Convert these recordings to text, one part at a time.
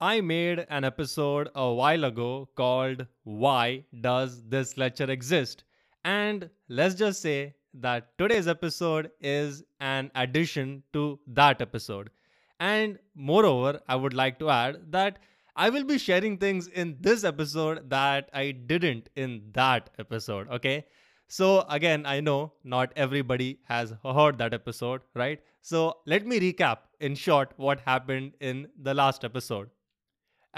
I made an episode a while ago called Why Does This Lecture Exist? And let's just say that today's episode is an addition to that episode. And moreover, I would like to add that I will be sharing things in this episode that I didn't in that episode, okay? So, again, I know not everybody has heard that episode, right? So, let me recap in short what happened in the last episode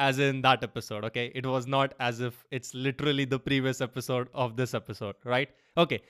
as in that episode, okay? It was not as if it's literally the previous episode of this episode, right? Okay.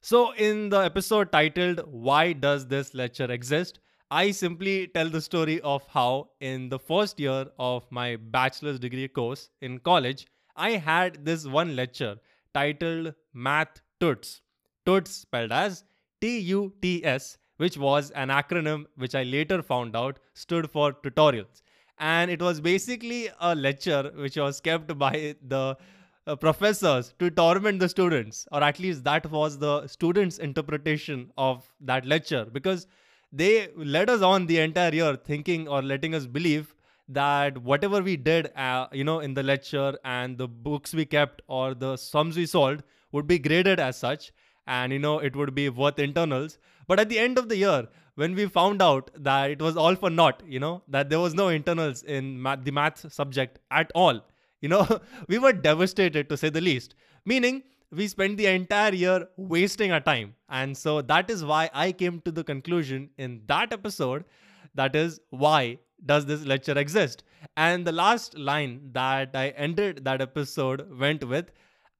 So, in the episode titled Why Does This Lecture Exist? I simply tell the story of how, in the first year of my bachelor's degree course in college, I had this one lecture titled Math Tuts. Tuts spelled as T U T S, which was an acronym which I later found out stood for tutorials and it was basically a lecture which was kept by the uh, professors to torment the students or at least that was the students interpretation of that lecture. Because they led us on the entire year thinking or letting us believe that whatever we did uh, you know in the lecture and the books we kept or the sums we solved would be graded as such and you know it would be worth internals but at the end of the year when we found out that it was all for naught, you know, that there was no internals in math, the math subject at all, you know, we were devastated to say the least. Meaning, we spent the entire year wasting our time. And so that is why I came to the conclusion in that episode that is, why does this lecture exist? And the last line that I ended that episode went with,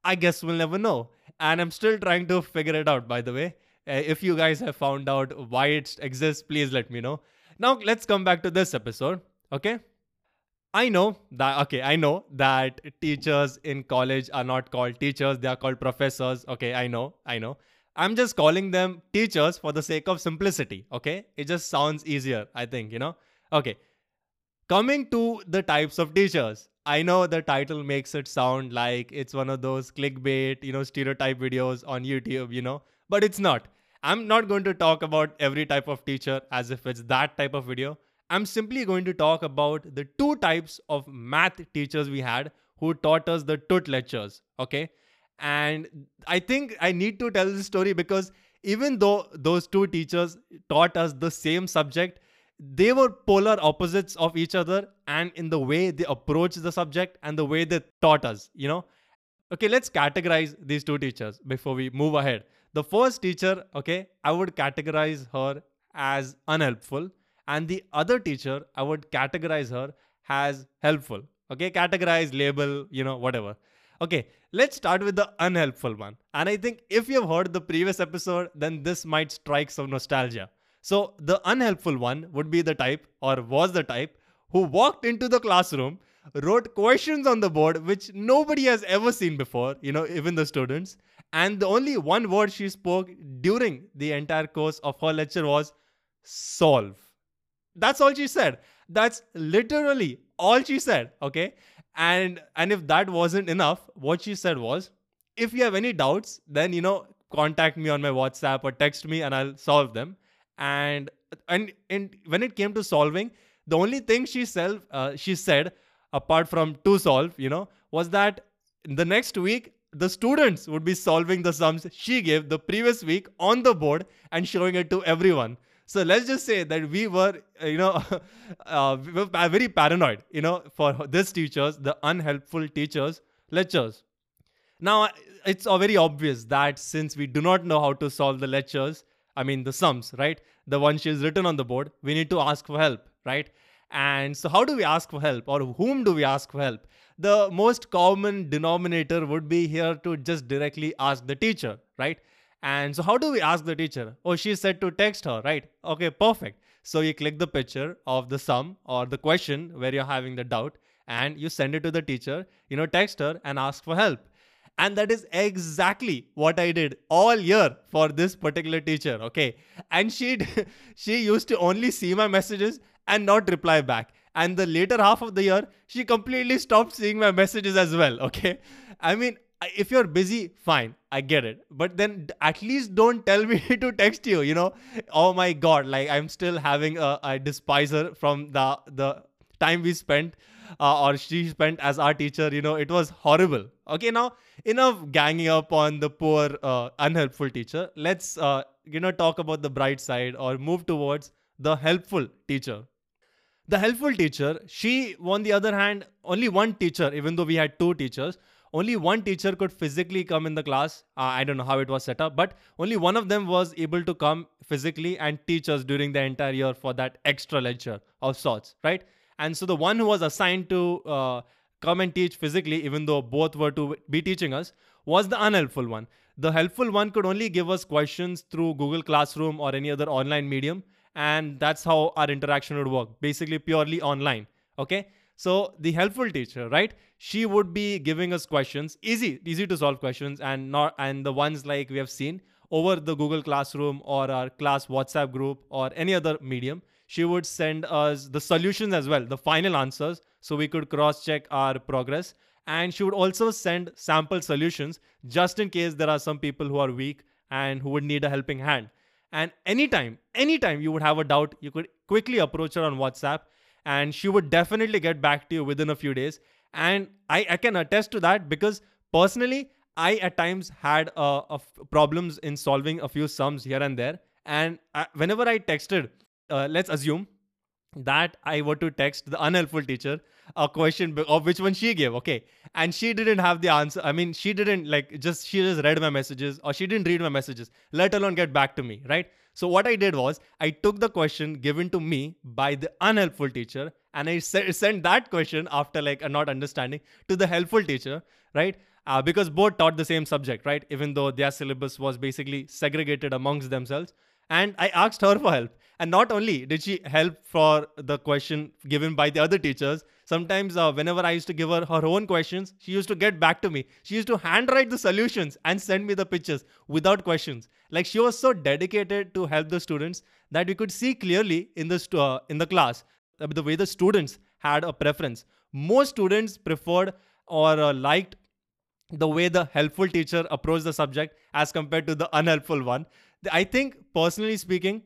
I guess we'll never know. And I'm still trying to figure it out, by the way. Uh, if you guys have found out why it exists, please let me know. Now, let's come back to this episode. Okay. I know that, okay, I know that teachers in college are not called teachers, they are called professors. Okay, I know, I know. I'm just calling them teachers for the sake of simplicity. Okay, it just sounds easier, I think, you know. Okay, coming to the types of teachers. I know the title makes it sound like it's one of those clickbait, you know, stereotype videos on YouTube, you know, but it's not. I'm not going to talk about every type of teacher as if it's that type of video. I'm simply going to talk about the two types of math teachers we had who taught us the TUT lectures. Okay. And I think I need to tell this story because even though those two teachers taught us the same subject, they were polar opposites of each other and in the way they approached the subject and the way they taught us, you know. Okay, let's categorize these two teachers before we move ahead. The first teacher, okay, I would categorize her as unhelpful, and the other teacher, I would categorize her as helpful. Okay, categorize, label, you know, whatever. Okay, let's start with the unhelpful one. And I think if you've heard the previous episode, then this might strike some nostalgia. So, the unhelpful one would be the type, or was the type, who walked into the classroom, wrote questions on the board which nobody has ever seen before, you know, even the students, and the only one word she spoke during the entire course of her lecture was solve. That's all she said. That's literally all she said. Okay. And and if that wasn't enough, what she said was, if you have any doubts, then you know, contact me on my WhatsApp or text me and I'll solve them. And and, and when it came to solving, the only thing she said uh, she said apart from to solve, you know, was that the next week the students would be solving the sums she gave the previous week on the board and showing it to everyone. So let's just say that we were, uh, you know, uh, we were very paranoid, you know, for this teachers, the unhelpful teachers lectures. Now, it's very obvious that since we do not know how to solve the lectures, I mean the sums, right? The one she's written on the board, we need to ask for help, right? And so, how do we ask for help, or whom do we ask for help? the most common denominator would be here to just directly ask the teacher, right? And so how do we ask the teacher? Oh, she said to text her, right? Okay, perfect. So you click the picture of the sum or the question where you're having the doubt and you send it to the teacher, you know, text her and ask for help. And that is exactly what I did all year for this particular teacher. Okay. And she she used to only see my messages and not reply back and the later half of the year she completely stopped seeing my messages as well okay i mean if you're busy fine i get it but then at least don't tell me to text you you know oh my god like i'm still having a, a despiser from the the time we spent uh, or she spent as our teacher, you know, it was horrible. Okay, now enough ganging up on the poor, uh, unhelpful teacher. Let's, uh, you know, talk about the bright side or move towards the helpful teacher. The helpful teacher, she, on the other hand, only one teacher, even though we had two teachers, only one teacher could physically come in the class. Uh, I don't know how it was set up, but only one of them was able to come physically and teach us during the entire year for that extra lecture of sorts, right? And so the one who was assigned to uh, come and teach physically, even though both were to be teaching us, was the unhelpful one. The helpful one could only give us questions through Google Classroom or any other online medium. And that's how our interaction would work, basically purely online. Okay. So the helpful teacher, right? She would be giving us questions, easy, easy to solve questions, and not and the ones like we have seen over the Google Classroom or our class WhatsApp group or any other medium. She would send us the solutions as well, the final answers, so we could cross check our progress. And she would also send sample solutions just in case there are some people who are weak and who would need a helping hand. And anytime, anytime you would have a doubt, you could quickly approach her on WhatsApp and she would definitely get back to you within a few days. And I, I can attest to that because personally, I at times had uh, problems in solving a few sums here and there. And I, whenever I texted, uh, let's assume that I were to text the unhelpful teacher a question of which one she gave, okay, and she didn't have the answer. I mean, she didn't like just she just read my messages or she didn't read my messages, let alone get back to me, right? So what I did was I took the question given to me by the unhelpful teacher and I sent that question after like not understanding to the helpful teacher, right? Uh, because both taught the same subject, right? Even though their syllabus was basically segregated amongst themselves. And I asked her for help. And not only did she help for the question given by the other teachers, sometimes uh, whenever I used to give her her own questions, she used to get back to me. She used to handwrite the solutions and send me the pictures without questions. Like she was so dedicated to help the students that we could see clearly in the uh, in the class the way the students had a preference. Most students preferred or uh, liked the way the helpful teacher approached the subject as compared to the unhelpful one. I think, personally speaking,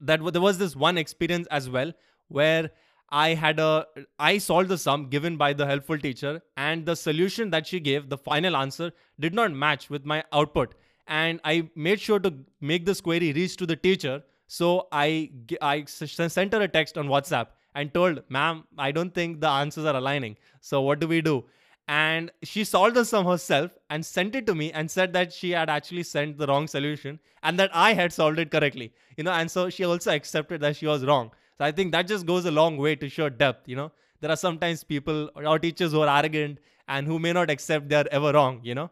that there was this one experience as well where I had a I solved the sum given by the helpful teacher and the solution that she gave the final answer did not match with my output. And I made sure to make this query reach to the teacher. So I I sent her a text on WhatsApp and told ma'am I don't think the answers are aligning. So what do we do and she solved the sum herself and sent it to me and said that she had actually sent the wrong solution and that I had solved it correctly. You know, and so she also accepted that she was wrong. So I think that just goes a long way to show depth. You know, there are sometimes people or teachers who are arrogant and who may not accept they're ever wrong. You know,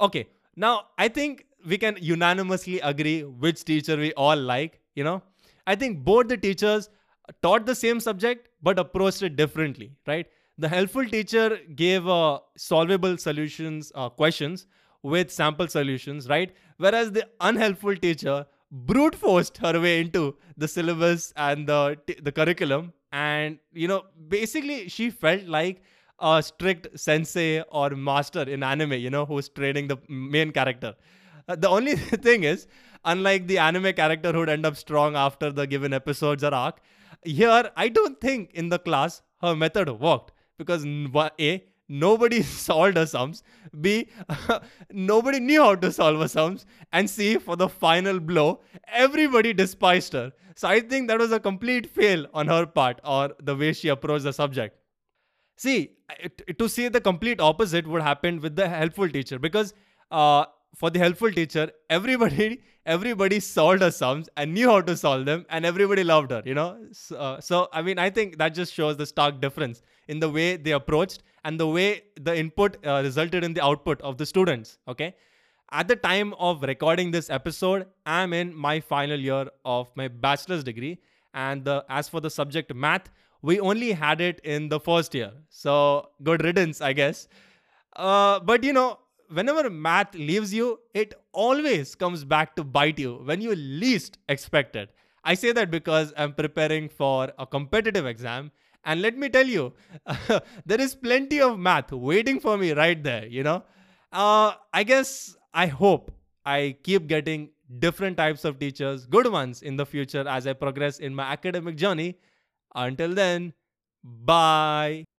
okay. Now I think we can unanimously agree which teacher we all like. You know, I think both the teachers taught the same subject but approached it differently, right? The helpful teacher gave uh, solvable solutions, uh, questions with sample solutions, right? Whereas the unhelpful teacher brute forced her way into the syllabus and the the curriculum, and you know, basically, she felt like a strict sensei or master in anime, you know, who's training the main character. Uh, the only thing is, unlike the anime character who'd end up strong after the given episodes or arc, here I don't think in the class her method worked because A, nobody solved her sums. B, nobody knew how to solve her sums. And C, for the final blow, everybody despised her. So I think that was a complete fail on her part or the way she approached the subject. See, to see the complete opposite would happen with the helpful teacher because uh, for the helpful teacher, everybody everybody solved her sums and knew how to solve them, and everybody loved her. You know, so, uh, so I mean, I think that just shows the stark difference in the way they approached and the way the input uh, resulted in the output of the students. Okay. At the time of recording this episode, I'm in my final year of my bachelor's degree. And the, as for the subject math, we only had it in the first year. So good riddance, I guess. Uh, but you know, whenever math leaves you, it always comes back to bite you when you least expect it. I say that because I'm preparing for a competitive exam and let me tell you, there is plenty of math waiting for me right there, you know. Uh, I guess I hope I keep getting different types of teachers, good ones in the future as I progress in my academic journey. Until then, bye.